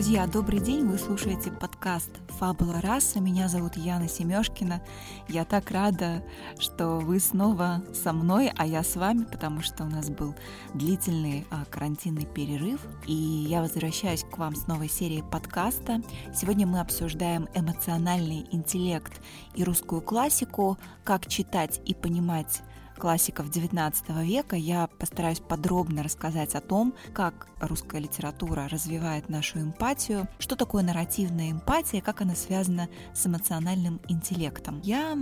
Друзья, добрый день! Вы слушаете подкаст «Фабула раса». Меня зовут Яна Семешкина. Я так рада, что вы снова со мной, а я с вами, потому что у нас был длительный а, карантинный перерыв. И я возвращаюсь к вам с новой серией подкаста. Сегодня мы обсуждаем эмоциональный интеллект и русскую классику, как читать и понимать классиков XIX века я постараюсь подробно рассказать о том, как русская литература развивает нашу эмпатию, что такое нарративная эмпатия, как она связана с эмоциональным интеллектом. Я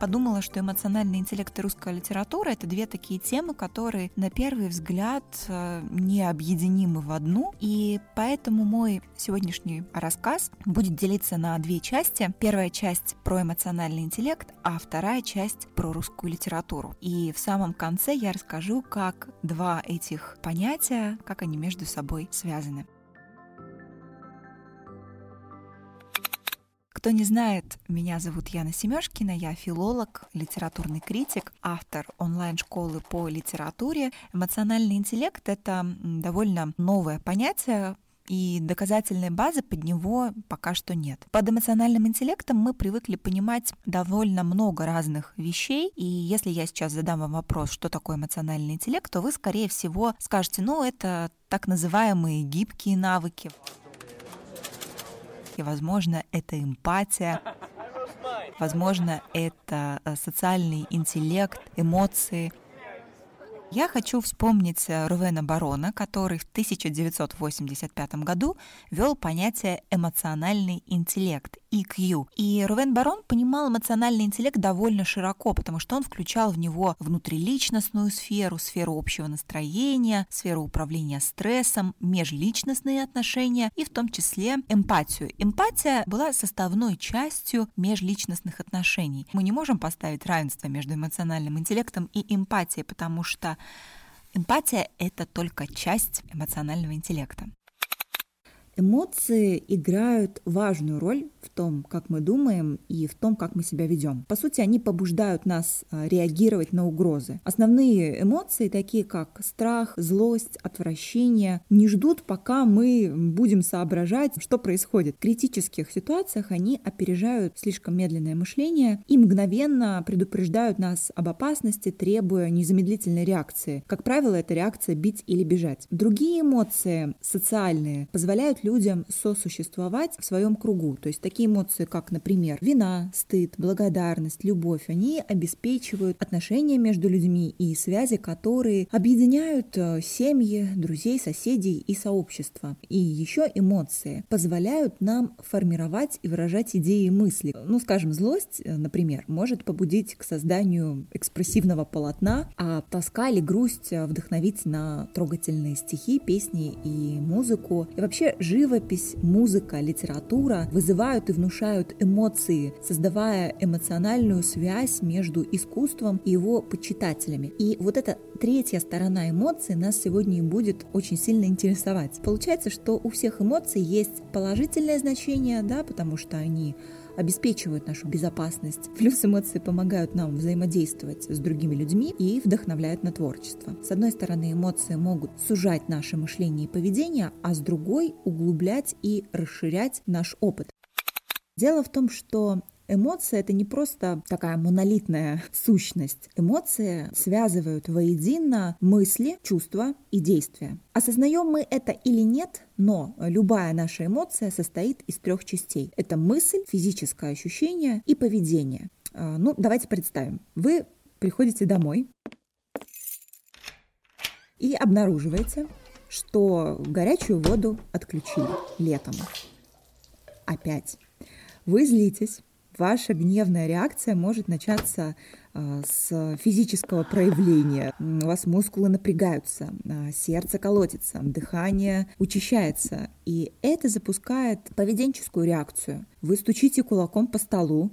подумала, что эмоциональный интеллект и русская литература — это две такие темы, которые на первый взгляд э, не объединимы в одну, и поэтому мой сегодняшний рассказ будет делиться на две части. Первая часть про эмоциональный интеллект, а вторая часть про русскую литературу. И и в самом конце я расскажу, как два этих понятия, как они между собой связаны. Кто не знает, меня зовут Яна Семешкина, я филолог, литературный критик, автор онлайн-школы по литературе. Эмоциональный интеллект — это довольно новое понятие, и доказательной базы под него пока что нет. Под эмоциональным интеллектом мы привыкли понимать довольно много разных вещей, и если я сейчас задам вам вопрос, что такое эмоциональный интеллект, то вы, скорее всего, скажете, ну, это так называемые гибкие навыки. И, возможно, это эмпатия, возможно, это э, социальный интеллект, эмоции, я хочу вспомнить э, Рувена Барона, который в 1985 году ввел понятие эмоциональный интеллект EQ. И Рувен Барон понимал эмоциональный интеллект довольно широко, потому что он включал в него внутриличностную сферу, сферу общего настроения, сферу управления стрессом, межличностные отношения и в том числе эмпатию. Эмпатия была составной частью межличностных отношений. Мы не можем поставить равенство между эмоциональным интеллектом и эмпатией, потому что Эмпатия — это только часть эмоционального интеллекта. Эмоции играют важную роль в том, как мы думаем и в том, как мы себя ведем. По сути, они побуждают нас а, реагировать на угрозы. Основные эмоции, такие как страх, злость, отвращение, не ждут, пока мы будем соображать, что происходит. В критических ситуациях они опережают слишком медленное мышление и мгновенно предупреждают нас об опасности, требуя незамедлительной реакции. Как правило, это реакция бить или бежать. Другие эмоции, социальные, позволяют людям сосуществовать в своем кругу. То есть такие эмоции, как, например, вина, стыд, благодарность, любовь, они обеспечивают отношения между людьми и связи, которые объединяют э, семьи, друзей, соседей и сообщества. И еще эмоции позволяют нам формировать и выражать идеи и мысли. Ну, скажем, злость, э, например, может побудить к созданию экспрессивного полотна, а тоска или грусть э, вдохновить на трогательные стихи, песни и музыку. И вообще живопись, музыка, литература вызывают и внушают эмоции, создавая эмоциональную связь между искусством и его почитателями. И вот эта третья сторона эмоций нас сегодня и будет очень сильно интересовать. Получается, что у всех эмоций есть положительное значение, да, потому что они обеспечивают нашу безопасность. Плюс эмоции помогают нам взаимодействовать с другими людьми и вдохновляют на творчество. С одной стороны, эмоции могут сужать наше мышление и поведение, а с другой углублять и расширять наш опыт. Дело в том, что Эмоция — это не просто такая монолитная сущность. Эмоции связывают воедино мысли, чувства и действия. Осознаем мы это или нет, но любая наша эмоция состоит из трех частей. Это мысль, физическое ощущение и поведение. А, ну, давайте представим. Вы приходите домой и обнаруживаете, что горячую воду отключили летом. Опять. Вы злитесь, ваша гневная реакция может начаться а, с физического проявления. У вас мускулы напрягаются, а, сердце колотится, дыхание учащается. И это запускает поведенческую реакцию. Вы стучите кулаком по столу,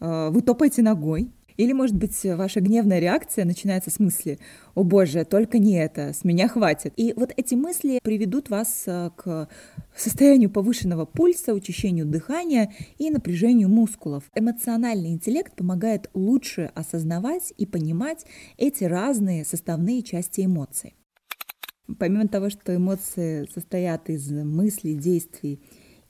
а, вы топаете ногой, или, может быть, ваша гневная реакция начинается с мысли «О боже, только не это, с меня хватит». И вот эти мысли приведут вас э, к состоянию повышенного пульса, учащению дыхания и напряжению мускулов. Эмоциональный интеллект помогает лучше осознавать и понимать эти разные составные части эмоций. Помимо того, что эмоции состоят из мыслей, действий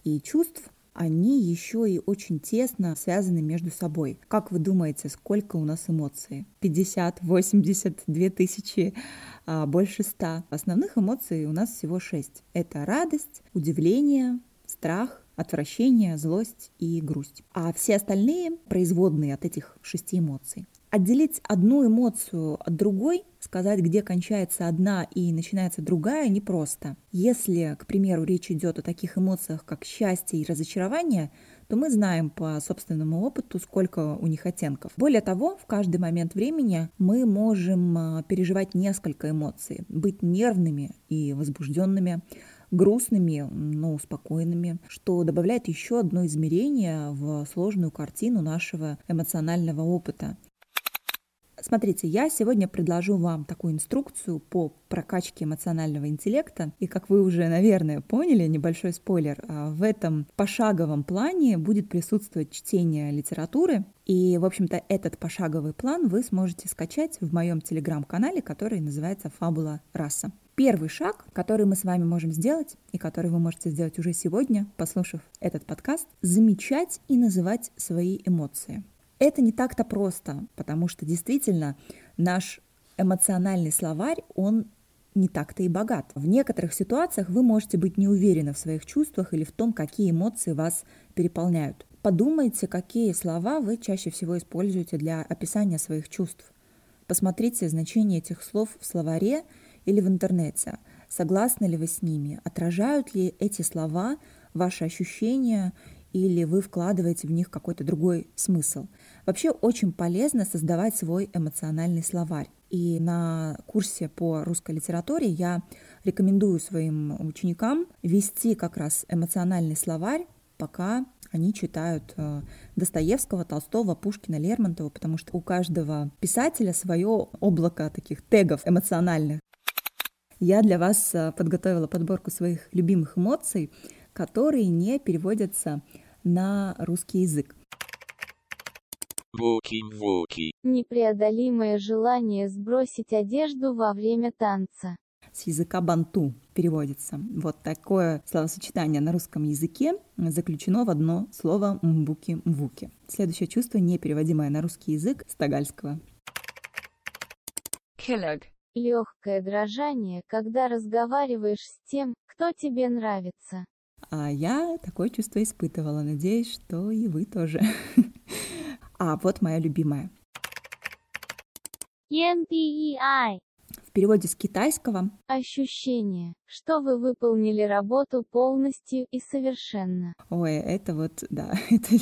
и чувств, они еще и очень тесно связаны между собой. Как вы думаете, сколько у нас эмоций? 50, 80, 2000, а, больше 100. Основных эмоций у нас всего 6. Это радость, удивление, страх, отвращение, злость и грусть. А все остальные производные от этих шести эмоций. Отделить одну эмоцию от другой, сказать, где кончается одна и начинается другая, непросто. Если, к примеру, речь идет о таких эмоциях, как счастье и разочарование, то мы знаем по собственному опыту, сколько у них оттенков. Более того, в каждый момент времени мы можем а, переживать несколько эмоций, быть нервными и возбужденными, грустными, но успокоенными, что добавляет еще одно измерение в сложную картину нашего эмоционального опыта. Смотрите, я сегодня предложу вам такую инструкцию по прокачке эмоционального интеллекта. И как вы уже, наверное, поняли, небольшой спойлер, а, в этом пошаговом плане будет присутствовать чтение литературы. И, в общем-то, этот пошаговый план вы сможете скачать в моем телеграм-канале, который называется «Фабула раса». Первый шаг, который мы с вами можем сделать, и который вы можете сделать уже сегодня, послушав этот подкаст, замечать и называть свои эмоции. Это не так-то просто, потому что действительно наш эмоциональный словарь, он не так-то и богат. В некоторых ситуациях вы можете быть не уверены в своих чувствах или в том, какие эмоции вас переполняют. Подумайте, какие слова вы чаще всего используете для описания своих чувств. Посмотрите значение этих слов в словаре или в интернете. Согласны ли вы с ними? Отражают ли эти слова ваши ощущения или вы вкладываете в них какой-то другой смысл. Вообще очень полезно создавать свой эмоциональный словарь. И на курсе по русской литературе я рекомендую своим ученикам вести как раз эмоциональный словарь, пока они читают э, Достоевского, Толстого, Пушкина, Лермонтова, потому что у каждого писателя свое облако таких тегов эмоциональных. Я для вас э, подготовила подборку своих любимых эмоций, которые не переводятся на русский язык. Буки-вуки. Непреодолимое желание сбросить одежду во время танца. С языка банту переводится. Вот такое словосочетание на русском языке заключено в одно слово мбуки-мвуки. Следующее чувство, непереводимое на русский язык, с тагальского. Килог. Легкое дрожание, когда разговариваешь с тем, кто тебе нравится. А я такое чувство испытывала. Надеюсь, что и вы тоже. А вот моя любимая. NPEI. В переводе с китайского Ощущение, что вы выполнили работу полностью и совершенно. Ой, это вот, да, это,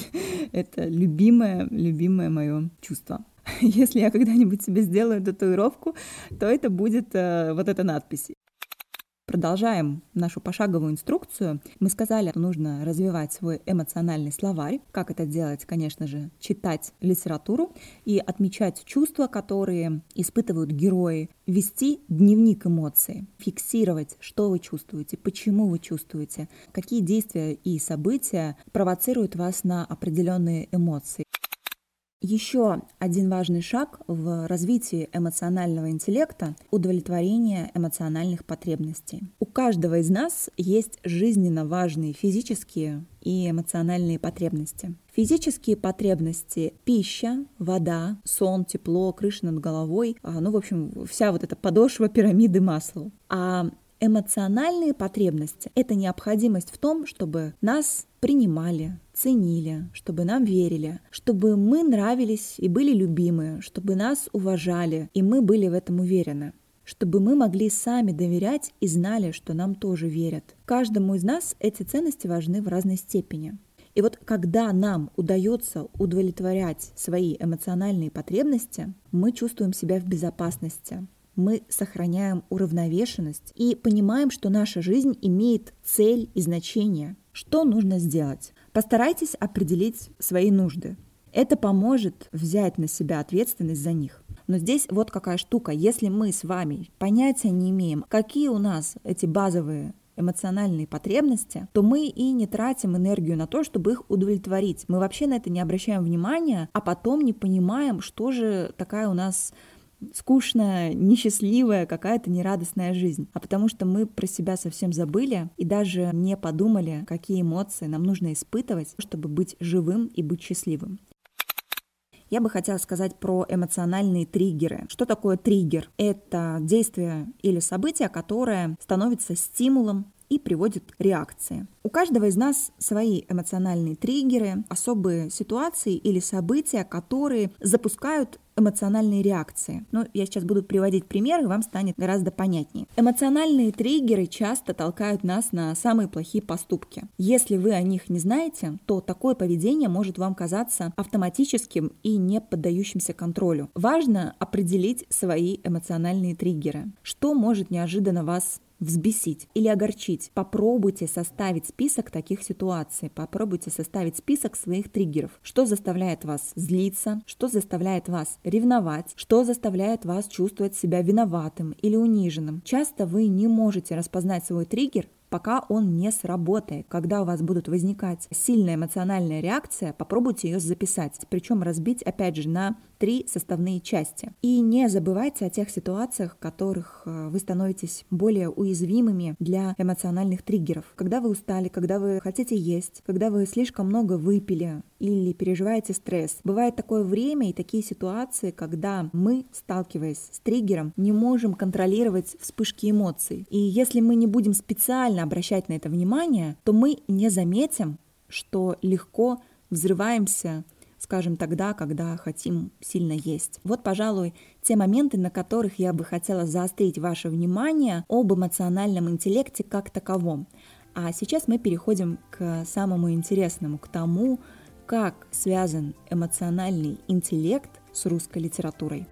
это любимое, любимое мое чувство. Если я когда-нибудь себе сделаю татуировку, то это будет э, вот эта надпись. Продолжаем нашу пошаговую инструкцию. Мы сказали, что нужно развивать свой эмоциональный словарь. Как это делать? Конечно же, читать литературу и отмечать чувства, которые испытывают герои, вести дневник эмоций, фиксировать, что вы чувствуете, почему вы чувствуете, какие действия и события провоцируют вас на определенные эмоции. Еще один важный шаг в развитии эмоционального интеллекта – удовлетворение эмоциональных потребностей. У каждого из нас есть жизненно важные физические и эмоциональные потребности. Физические потребности – пища, вода, сон, тепло, крыша над головой, а, ну, в общем, вся вот эта подошва пирамиды масла. А Эмоциональные потребности – это необходимость в том, чтобы нас принимали, ценили, чтобы нам верили, чтобы мы нравились и были любимы, чтобы нас уважали, и мы были в этом уверены чтобы мы могли сами доверять и знали, что нам тоже верят. Каждому из нас эти ценности важны в разной степени. И вот когда нам удается удовлетворять свои эмоциональные потребности, мы чувствуем себя в безопасности, мы сохраняем уравновешенность и понимаем, что наша жизнь имеет цель и значение. Что нужно сделать? Постарайтесь определить свои нужды. Это поможет взять на себя ответственность за них. Но здесь вот какая штука. Если мы с вами понятия не имеем, какие у нас эти базовые эмоциональные потребности, то мы и не тратим энергию на то, чтобы их удовлетворить. Мы вообще на это не обращаем внимания, а потом не понимаем, что же такая у нас скучная, несчастливая, какая-то нерадостная жизнь, а потому что мы про себя совсем забыли и даже не подумали, какие эмоции нам нужно испытывать, чтобы быть живым и быть счастливым. Я бы хотела сказать про эмоциональные триггеры. Что такое триггер? Это действие или событие, которое становится стимулом и приводит к реакции. У каждого из нас свои эмоциональные триггеры, особые ситуации или события, которые запускают эмоциональные реакции. Ну, я сейчас буду приводить примеры, вам станет гораздо понятнее. Эмоциональные триггеры часто толкают нас на самые плохие поступки. Если вы о них не знаете, то такое поведение может вам казаться автоматическим и не поддающимся контролю. Важно определить свои эмоциональные триггеры. Что может неожиданно вас взбесить или огорчить. Попробуйте составить список таких ситуаций, попробуйте составить список своих триггеров. Что заставляет вас злиться, что заставляет вас ревновать, что заставляет вас чувствовать себя виноватым или униженным. Часто вы не можете распознать свой триггер, пока он не сработает. Когда у вас будут возникать сильная эмоциональная реакция, попробуйте ее записать, причем разбить, опять же, на три составные части. И не забывайте о тех ситуациях, в которых э, вы становитесь более уязвимыми для эмоциональных триггеров. Когда вы устали, когда вы хотите есть, когда вы слишком много выпили или переживаете стресс. Бывает такое время и такие ситуации, когда мы, сталкиваясь с триггером, не можем контролировать вспышки эмоций. И если мы не будем специально обращать на это внимание, то мы не заметим, что легко взрываемся скажем, тогда, когда хотим сильно есть. Вот, пожалуй, те моменты, на которых я бы хотела заострить ваше внимание об эмоциональном интеллекте как таковом. А сейчас мы переходим к самому интересному, к тому, как связан эмоциональный интеллект с русской литературой.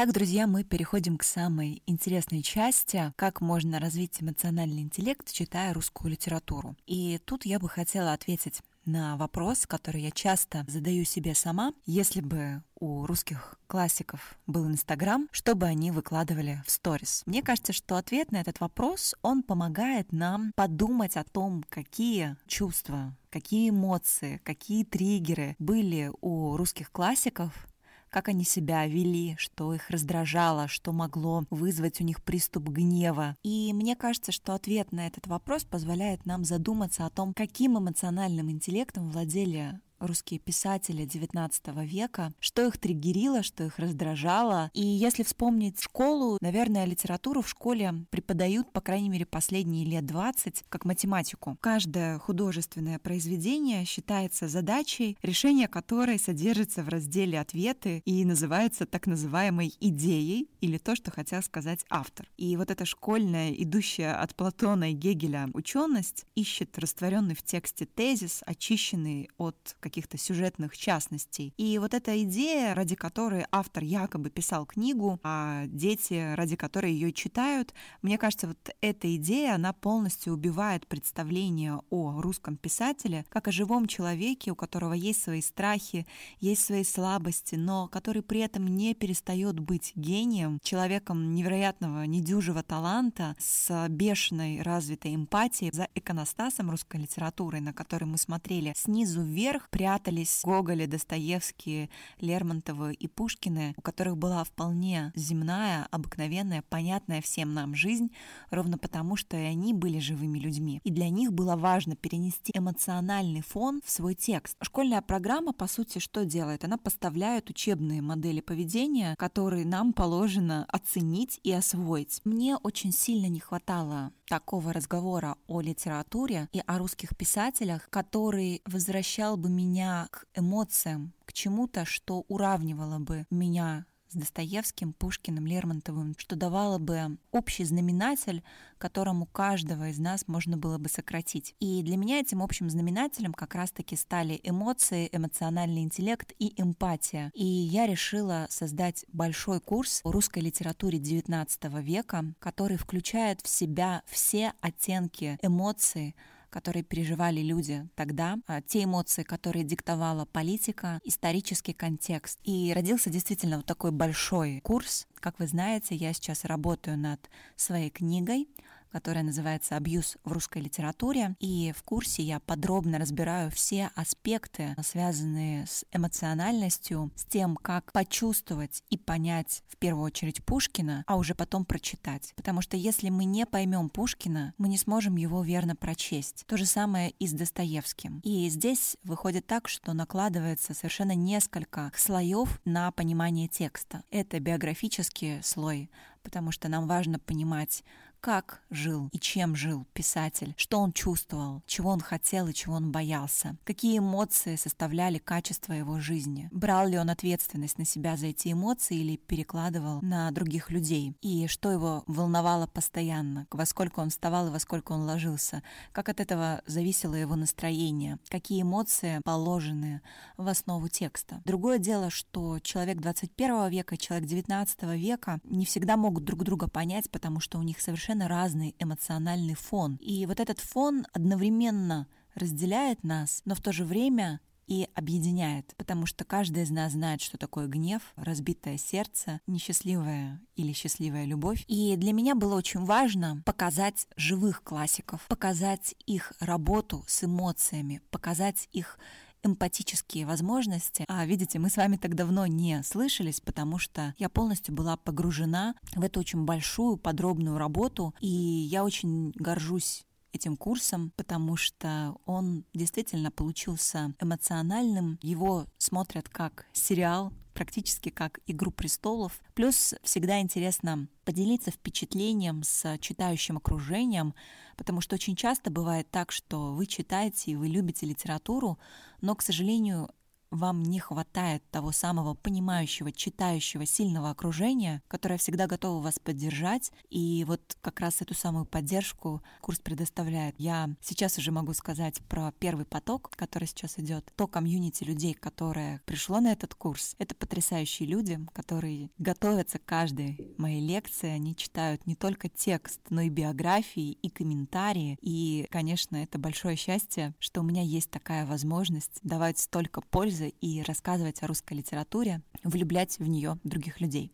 Итак, друзья, мы переходим к самой интересной части, как можно развить эмоциональный интеллект, читая русскую литературу. И тут я бы хотела ответить на вопрос, который я часто задаю себе сама, если бы у русских классиков был Инстаграм, чтобы они выкладывали в сторис. Мне кажется, что ответ на этот вопрос, он помогает нам подумать о том, какие чувства, какие эмоции, какие триггеры были у русских классиков как они себя вели, что их раздражало, что могло вызвать у них приступ гнева. И мне кажется, что ответ на этот вопрос позволяет нам задуматься о том, каким эмоциональным интеллектом владели русские писатели XIX века, что их триггерило, что их раздражало. И если вспомнить школу, наверное, литературу в школе преподают, по крайней мере, последние лет 20, как математику. Каждое художественное произведение считается задачей, решение которой содержится в разделе «Ответы» и называется так называемой идеей или то, что хотел сказать автор. И вот эта школьная, идущая от Платона и Гегеля ученость ищет растворенный в тексте тезис, очищенный от каких-то сюжетных частностей. И вот эта идея, ради которой автор якобы писал книгу, а дети, ради которой ее читают, мне кажется, вот эта идея, она полностью убивает представление о русском писателе как о живом человеке, у которого есть свои страхи, есть свои слабости, но который при этом не перестает быть гением, человеком невероятного, недюжего таланта, с бешеной развитой эмпатией за иконостасом русской литературы, на который мы смотрели снизу вверх, прятались Гоголи, Достоевские, Лермонтовы и Пушкины, у которых была вполне земная, обыкновенная, понятная всем нам жизнь, ровно потому, что и они были живыми людьми. И для них было важно перенести эмоциональный фон в свой текст. Школьная программа, по сути, что делает? Она поставляет учебные модели поведения, которые нам положено оценить и освоить. Мне очень сильно не хватало такого разговора о литературе и о русских писателях, который возвращал бы меня к эмоциям, к чему-то, что уравнивало бы меня с Достоевским, Пушкиным, Лермонтовым, что давало бы общий знаменатель, которому каждого из нас можно было бы сократить. И для меня этим общим знаменателем как раз-таки стали эмоции, эмоциональный интеллект и эмпатия. И я решила создать большой курс о русской литературе XIX века, который включает в себя все оттенки эмоций, которые переживали люди тогда, а, те эмоции, которые диктовала политика, исторический контекст. И родился действительно вот такой большой курс. Как вы знаете, я сейчас работаю над своей книгой которая называется «Абьюз в русской литературе». И в курсе я подробно разбираю все аспекты, связанные с эмоциональностью, с тем, как почувствовать и понять в первую очередь Пушкина, а уже потом прочитать. Потому что если мы не поймем Пушкина, мы не сможем его верно прочесть. То же самое и с Достоевским. И здесь выходит так, что накладывается совершенно несколько слоев на понимание текста. Это биографический слой, потому что нам важно понимать, как жил и чем жил писатель, что он чувствовал, чего он хотел и чего он боялся, какие эмоции составляли качество его жизни, брал ли он ответственность на себя за эти эмоции или перекладывал на других людей, и что его волновало постоянно, во сколько он вставал и во сколько он ложился, как от этого зависело его настроение, какие эмоции положены в основу текста. Другое дело, что человек 21 века человек 19 века не всегда могут друг друга понять, потому что у них совершенно совершенно разный эмоциональный фон. И вот этот фон одновременно разделяет нас, но в то же время и объединяет, потому что каждый из нас знает, что такое гнев, разбитое сердце, несчастливая или счастливая любовь. И для меня было очень важно показать живых классиков, показать их работу с эмоциями, показать их эмпатические возможности. А видите, мы с вами так давно не слышались, потому что я полностью была погружена в эту очень большую подробную работу, и я очень горжусь этим курсом, потому что он действительно получился эмоциональным. Его смотрят как сериал, практически как «Игру престолов». Плюс всегда интересно поделиться впечатлением с читающим окружением, потому что очень часто бывает так, что вы читаете и вы любите литературу, но, к сожалению, вам не хватает того самого понимающего, читающего, сильного окружения, которое всегда готово вас поддержать. И вот как раз эту самую поддержку курс предоставляет. Я сейчас уже могу сказать про первый поток, который сейчас идет. То комьюнити людей, которое пришло на этот курс, это потрясающие люди, которые готовятся к каждой моей лекции. Они читают не только текст, но и биографии, и комментарии. И, конечно, это большое счастье, что у меня есть такая возможность давать столько пользы пользы и рассказывать о русской литературе, влюблять в нее других людей.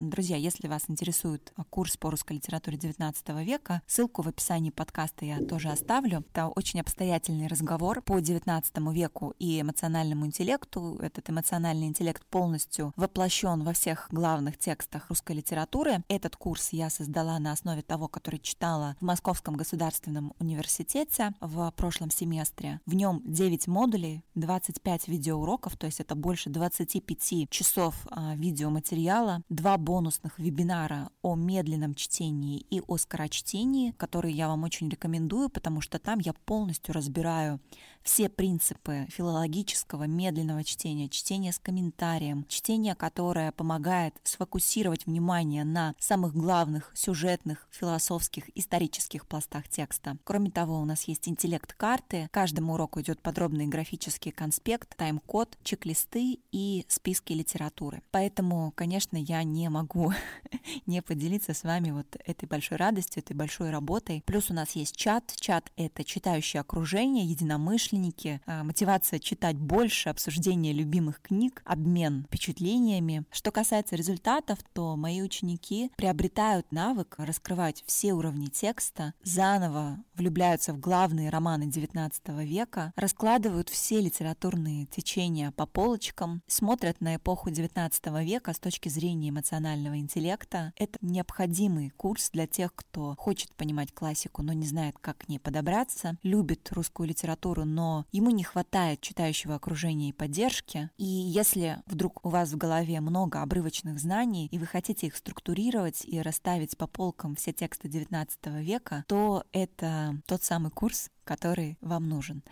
Друзья, если вас интересует курс по русской литературе XIX века, ссылку в описании подкаста я тоже оставлю. Это очень обстоятельный разговор по XIX веку и эмоциональному интеллекту. Этот эмоциональный интеллект полностью воплощен во всех главных текстах русской литературы. Этот курс я создала на основе того, который читала в Московском государственном университете в прошлом семестре. В нем 9 модулей, 25 видеоуроков, то есть это больше 25 часов а, видеоматериала, два бонусных вебинара о медленном чтении и о скорочтении, которые я вам очень рекомендую, потому что там я полностью разбираю все принципы филологического медленного чтения, чтения с комментарием, чтение, которое помогает сфокусировать внимание на самых главных сюжетных, философских, исторических пластах текста. Кроме того, у нас есть интеллект-карты, каждому уроку идет подробный графический конспект, тайм-код, чек-листы и списки литературы. Поэтому, конечно, я не могу не поделиться с вами вот этой большой радостью, этой большой работой. Плюс у нас есть чат. Чат — это читающее окружение, единомышленники, а, мотивация читать больше, обсуждение любимых книг, обмен впечатлениями. Что касается результатов, то мои ученики приобретают навык раскрывать все уровни текста, заново влюбляются в главные романы XIX века, раскладывают все литературные течения по полочкам, смотрят на эпоху XIX века с точки зрения эмоционального эмоционального интеллекта. Это необходимый курс для тех, кто хочет понимать классику, но не знает, как к ней подобраться, любит русскую литературу, но ему не хватает читающего окружения и поддержки. И если вдруг у вас в голове много обрывочных знаний, и вы хотите их структурировать и расставить по полкам все тексты XIX века, то это тот самый курс, который вам нужен.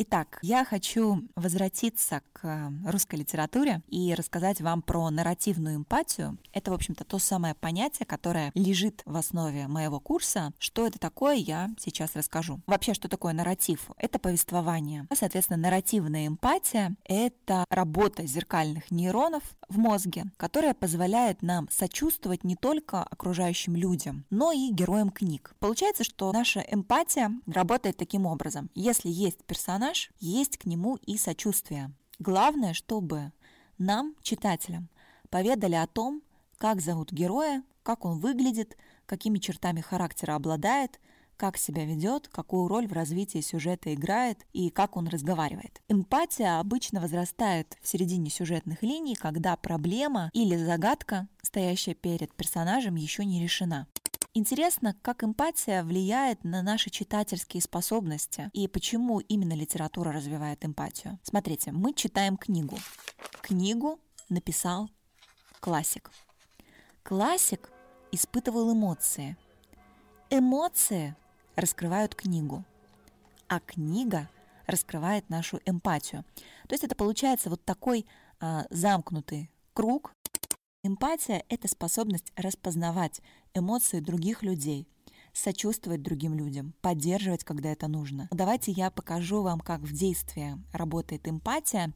Итак, я хочу возвратиться к русской литературе и рассказать вам про нарративную эмпатию. Это, в общем-то, то самое понятие, которое лежит в основе моего курса. Что это такое, я сейчас расскажу. Вообще, что такое нарратив? Это повествование. Соответственно, нарративная эмпатия — это работа зеркальных нейронов в мозге, которая позволяет нам сочувствовать не только окружающим людям, но и героям книг. Получается, что наша эмпатия работает таким образом. Если есть персонаж, персонаж, есть к нему и сочувствие. Главное, чтобы нам, читателям, поведали о том, как зовут героя, как он выглядит, какими чертами характера обладает, как себя ведет, какую роль в развитии сюжета играет и как он разговаривает. Эмпатия обычно возрастает в середине сюжетных линий, когда проблема или загадка, стоящая перед персонажем, еще не решена. Интересно, как эмпатия влияет на наши читательские способности и почему именно литература развивает эмпатию. Смотрите, мы читаем книгу. Книгу написал классик. Классик испытывал эмоции. Эмоции раскрывают книгу, а книга раскрывает нашу эмпатию. То есть это получается вот такой а, замкнутый круг, Эмпатия — это способность распознавать эмоции других людей, сочувствовать другим людям, поддерживать, когда это нужно. Давайте я покажу вам, как в действии работает эмпатия,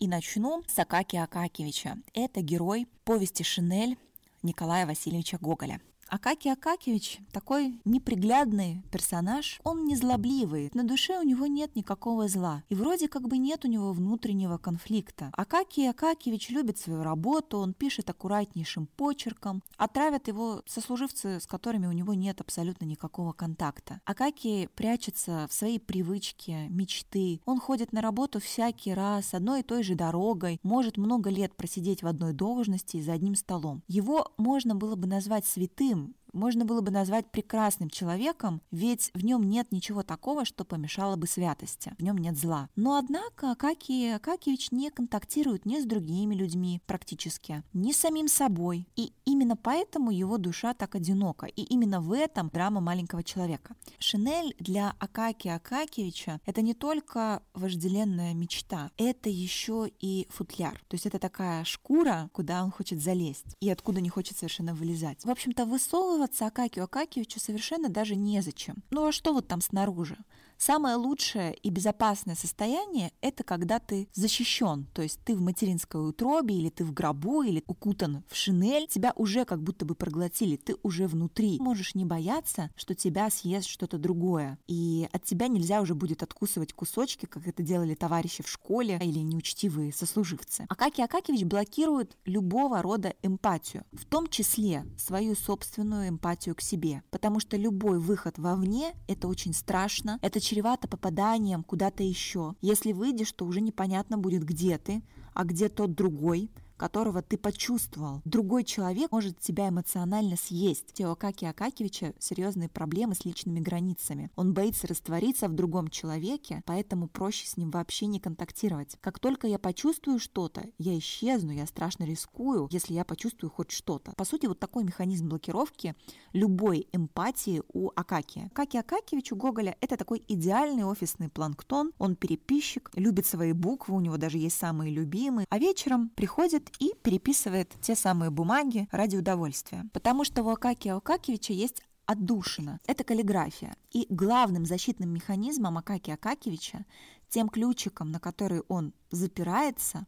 и начну с Акаки Акакевича. Это герой повести «Шинель» Николая Васильевича Гоголя. Акакий Акакевич такой неприглядный персонаж, он не злобливый, на душе у него нет никакого зла, и вроде как бы нет у него внутреннего конфликта. Акакий Акакевич любит свою работу, он пишет аккуратнейшим почерком, отравят его сослуживцы, с которыми у него нет абсолютно никакого контакта. Акакий прячется в своей привычке, мечты, он ходит на работу всякий раз одной и той же дорогой, может много лет просидеть в одной должности за одним столом. Его можно было бы назвать святым, святым можно было бы назвать прекрасным человеком, ведь в нем нет ничего такого, что помешало бы святости, в нем нет зла. Но однако Акакий Акакевич не контактирует ни с другими людьми практически, ни с самим собой. И именно поэтому его душа так одинока. И именно в этом драма маленького человека. Шинель для Акакия Акакевича это не только вожделенная мечта, это еще и футляр. То есть это такая шкура, куда он хочет залезть и откуда не хочет совершенно вылезать. В общем-то, высовывать Жаловаться Акакию Акакиевичу совершенно даже незачем. Ну а что вот там снаружи? Самое лучшее и безопасное состояние – это когда ты защищен, то есть ты в материнской утробе, или ты в гробу, или укутан в шинель, тебя уже как будто бы проглотили, ты уже внутри. Можешь не бояться, что тебя съест что-то другое, и от тебя нельзя уже будет откусывать кусочки, как это делали товарищи в школе или неучтивые сослуживцы. Акакий Акакевич блокирует любого рода эмпатию, в том числе свою собственную эмпатию к себе, потому что любой выход вовне – это очень страшно, это чревато попаданием куда-то еще. Если выйдешь, то уже непонятно будет, где ты, а где тот другой – которого ты почувствовал. Другой человек может тебя эмоционально съесть. У Акаки Акакевича серьезные проблемы с личными границами. Он боится раствориться в другом человеке, поэтому проще с ним вообще не контактировать. Как только я почувствую что-то, я исчезну, я страшно рискую, если я почувствую хоть что-то. По сути, вот такой механизм блокировки любой эмпатии у Акаки. Акаки Акакевич у Гоголя это такой идеальный офисный планктон. Он переписчик, любит свои буквы, у него даже есть самые любимые. А вечером приходит сидит и переписывает те самые бумаги ради удовольствия. Потому что у Акакия Акакевича есть отдушина. Это каллиграфия. И главным защитным механизмом Акакия Акакевича, тем ключиком, на который он запирается,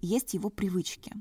есть его привычки.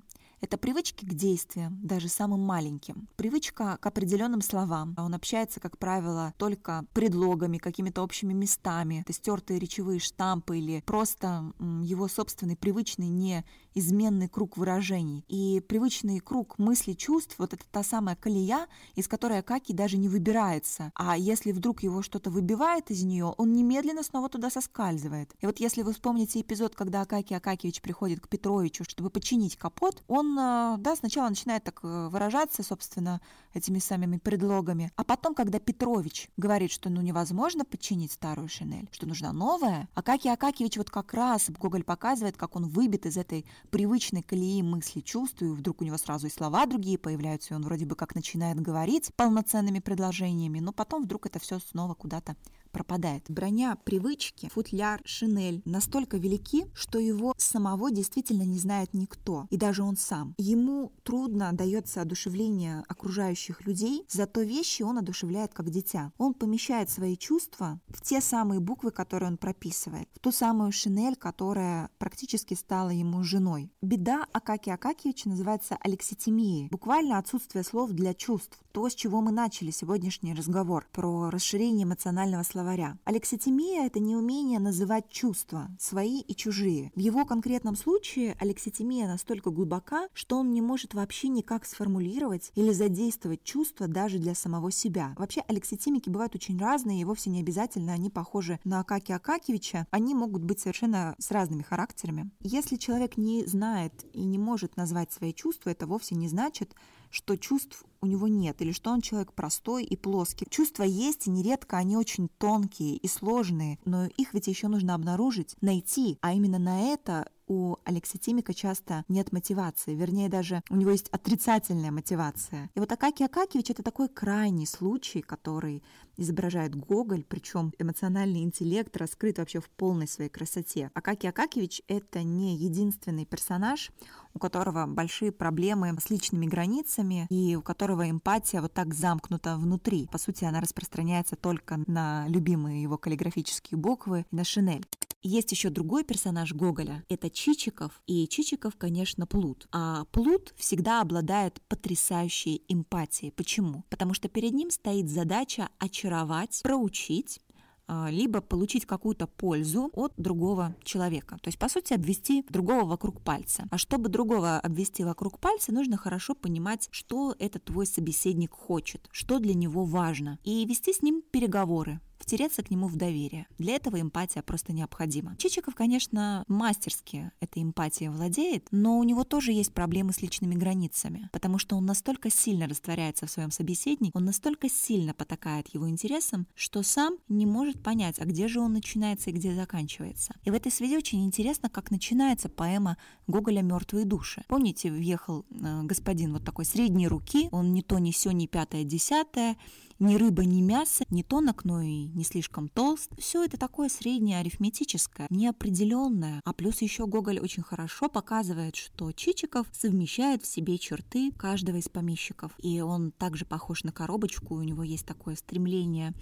Это привычки к действиям, даже самым маленьким. Привычка к определенным словам. Он общается, как правило, только предлогами, какими-то общими местами. Это стертые речевые штампы или просто его собственный привычный неизменный круг выражений. И привычный круг мыслей, чувств, вот это та самая колея, из которой Акаки даже не выбирается. А если вдруг его что-то выбивает из нее, он немедленно снова туда соскальзывает. И вот если вы вспомните эпизод, когда Акаки Акакевич приходит к Петровичу, чтобы починить капот, он да, сначала начинает так э, выражаться, собственно, этими самыми предлогами, а потом, когда Петрович говорит, что ну невозможно починить старую шинель, что нужна новая, Акакий Акакевич вот как раз Гоголь показывает, как он выбит из этой привычной колеи мысли, чувств, и вдруг у него сразу и слова другие появляются, и он вроде бы как начинает говорить полноценными предложениями, но потом вдруг это все снова куда-то пропадает. Броня привычки, футляр, шинель настолько велики, что его самого действительно не знает никто, и даже он сам. Ему трудно дается одушевление окружающих людей, зато вещи он одушевляет как дитя. Он помещает свои чувства в те самые буквы, которые он прописывает, в ту самую шинель, которая практически стала ему женой. Беда Акаки Акакиевича называется алекситимией, буквально отсутствие слов для чувств. То, с чего мы начали сегодняшний разговор, про расширение эмоционального словаря. Алекситимия – это неумение называть чувства, свои и чужие. В его конкретном случае алекситимия настолько глубока, что он не может вообще никак сформулировать или задействовать чувства даже для самого себя. Вообще алекситимики бывают очень разные, и вовсе не обязательно они похожи на Акаки Акакевича. Они могут быть совершенно с разными характерами. Если человек не знает и не может назвать свои чувства, это вовсе не значит, что чувств у него нет, или что он человек простой и плоский. Чувства есть, и нередко они очень тонкие и сложные, но их ведь еще нужно обнаружить, найти, а именно на это у алекситимика часто нет мотивации, вернее даже у него есть отрицательная мотивация. И вот Акаки Акакевич — это такой крайний случай, который изображает Гоголь, причем эмоциональный интеллект раскрыт вообще в полной своей красоте. Акаки Акакевич — это не единственный персонаж, у которого большие проблемы с личными границами и у которого эмпатия вот так замкнута внутри. По сути, она распространяется только на любимые его каллиграфические буквы и на шинель. Есть еще другой персонаж Гоголя, это Чичиков, и Чичиков, конечно, Плут. А Плут всегда обладает потрясающей эмпатией. Почему? Потому что перед ним стоит задача очаровать, проучить, а, либо получить какую-то пользу от другого человека. То есть, по сути, обвести другого вокруг пальца. А чтобы другого обвести вокруг пальца, нужно хорошо понимать, что этот твой собеседник хочет, что для него важно, и вести с ним переговоры, втереться к нему в доверие. Для этого эмпатия просто необходима. Чичиков, конечно, мастерски этой эмпатией владеет, но у него тоже есть проблемы с личными границами, потому что он настолько сильно растворяется в своем собеседнике, он настолько сильно потакает его интересам, что сам не может понять, а где же он начинается и где заканчивается. И в этой связи очень интересно, как начинается поэма Гоголя «Мертвые души». Помните, въехал э, господин вот такой средней руки, он не то, не все, не пятое, десятое, ни рыба, ни мясо, ни тонок, но и не слишком толст. Все это такое среднее арифметическое, неопределенное. А плюс еще Гоголь очень хорошо показывает, что Чичиков совмещает в себе черты каждого из помещиков. И он также похож на коробочку, у него есть такое стремление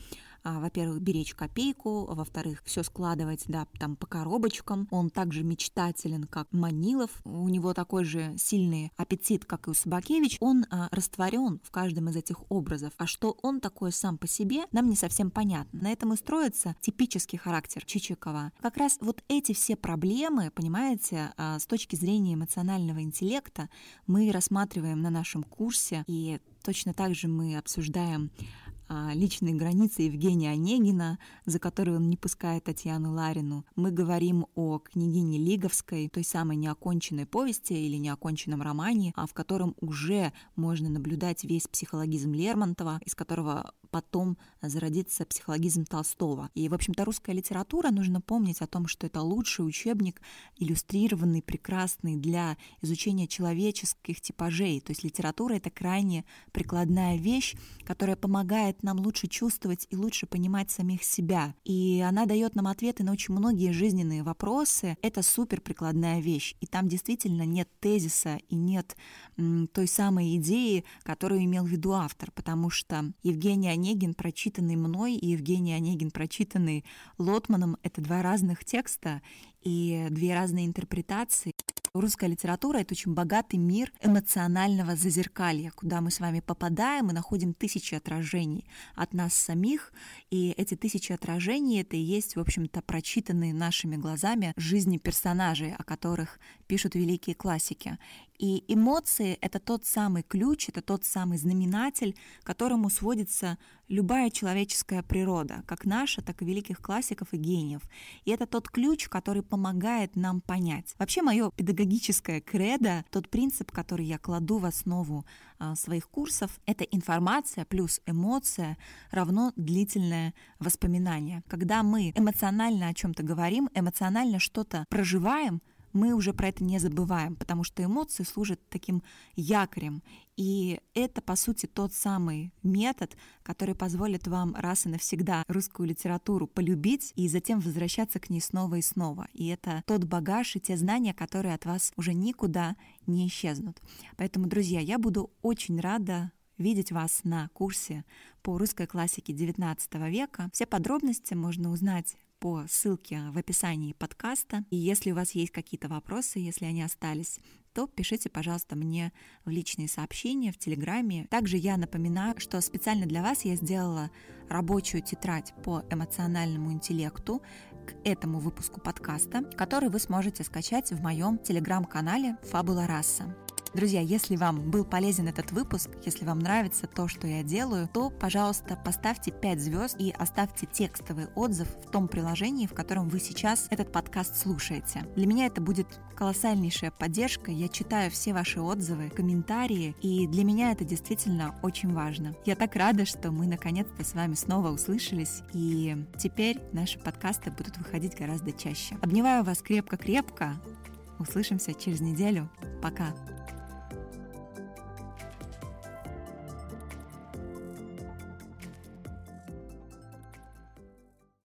во-первых, беречь копейку, во-вторых, все складывать, да, там по коробочкам. Он также мечтателен, как Манилов, у него такой же сильный аппетит, как и у Собакевич. Он а, растворен в каждом из этих образов. А что он такое сам по себе, нам не совсем понятно. На этом и строится типический характер Чичикова. Как раз вот эти все проблемы, понимаете, а, с точки зрения эмоционального интеллекта мы рассматриваем на нашем курсе, и точно так же мы обсуждаем а, личные границы Евгения Онегина, за которые он не пускает Татьяну Ларину. Мы говорим о княгине Лиговской, той самой неоконченной повести или неоконченном романе, а в котором уже можно наблюдать весь психологизм Лермонтова, из которого потом зародится психологизм Толстого. И, в общем-то, русская литература, нужно помнить о том, что это лучший учебник, иллюстрированный, прекрасный для изучения человеческих типажей. То есть литература — это крайне прикладная вещь, которая помогает нам лучше чувствовать и лучше понимать самих себя. И она дает нам ответы на очень многие жизненные вопросы. Это супер прикладная вещь. И там действительно нет тезиса и нет м, той самой идеи, которую имел в виду автор, потому что Евгений Онегин, прочитанный мной, и Евгений Онегин, прочитанный Лотманом, это два разных текста и две разные интерпретации. Русская литература — это очень богатый мир эмоционального зазеркалья, куда мы с вами попадаем и находим тысячи отражений от нас самих, и эти тысячи отражений — это и есть, в общем-то, прочитанные нашими глазами жизни персонажей, о которых пишут великие классики. И эмоции — это тот самый ключ, это тот самый знаменатель, к которому сводится любая человеческая природа, как наша, так и великих классиков и гениев. И это тот ключ, который помогает нам понять. Вообще, мое педагогическое кредо, тот принцип, который я кладу в основу а, своих курсов, это информация плюс эмоция равно длительное воспоминание. Когда мы эмоционально о чем-то говорим, эмоционально что-то проживаем, мы уже про это не забываем, потому что эмоции служат таким якорем. И это, по сути, тот самый метод, который позволит вам раз и навсегда русскую литературу полюбить и затем возвращаться к ней снова и снова. И это тот багаж и те знания, которые от вас уже никуда не исчезнут. Поэтому, друзья, я буду очень рада видеть вас на курсе по русской классике XIX века. Все подробности можно узнать по ссылке в описании подкаста. И если у вас есть какие-то вопросы, если они остались, то пишите, пожалуйста, мне в личные сообщения в Телеграме. Также я напоминаю, что специально для вас я сделала рабочую тетрадь по эмоциональному интеллекту к этому выпуску подкаста, который вы сможете скачать в моем телеграм-канале Фабула Раса. Друзья, если вам был полезен этот выпуск, если вам нравится то, что я делаю, то, пожалуйста, поставьте 5 звезд и оставьте текстовый отзыв в том приложении, в котором вы сейчас этот подкаст слушаете. Для меня это будет колоссальнейшая поддержка. Я читаю все ваши отзывы, комментарии, и для меня это действительно очень важно. Я так рада, что мы наконец-то с вами снова услышались, и теперь наши подкасты будут выходить гораздо чаще. Обнимаю вас крепко-крепко. Услышимся через неделю. Пока.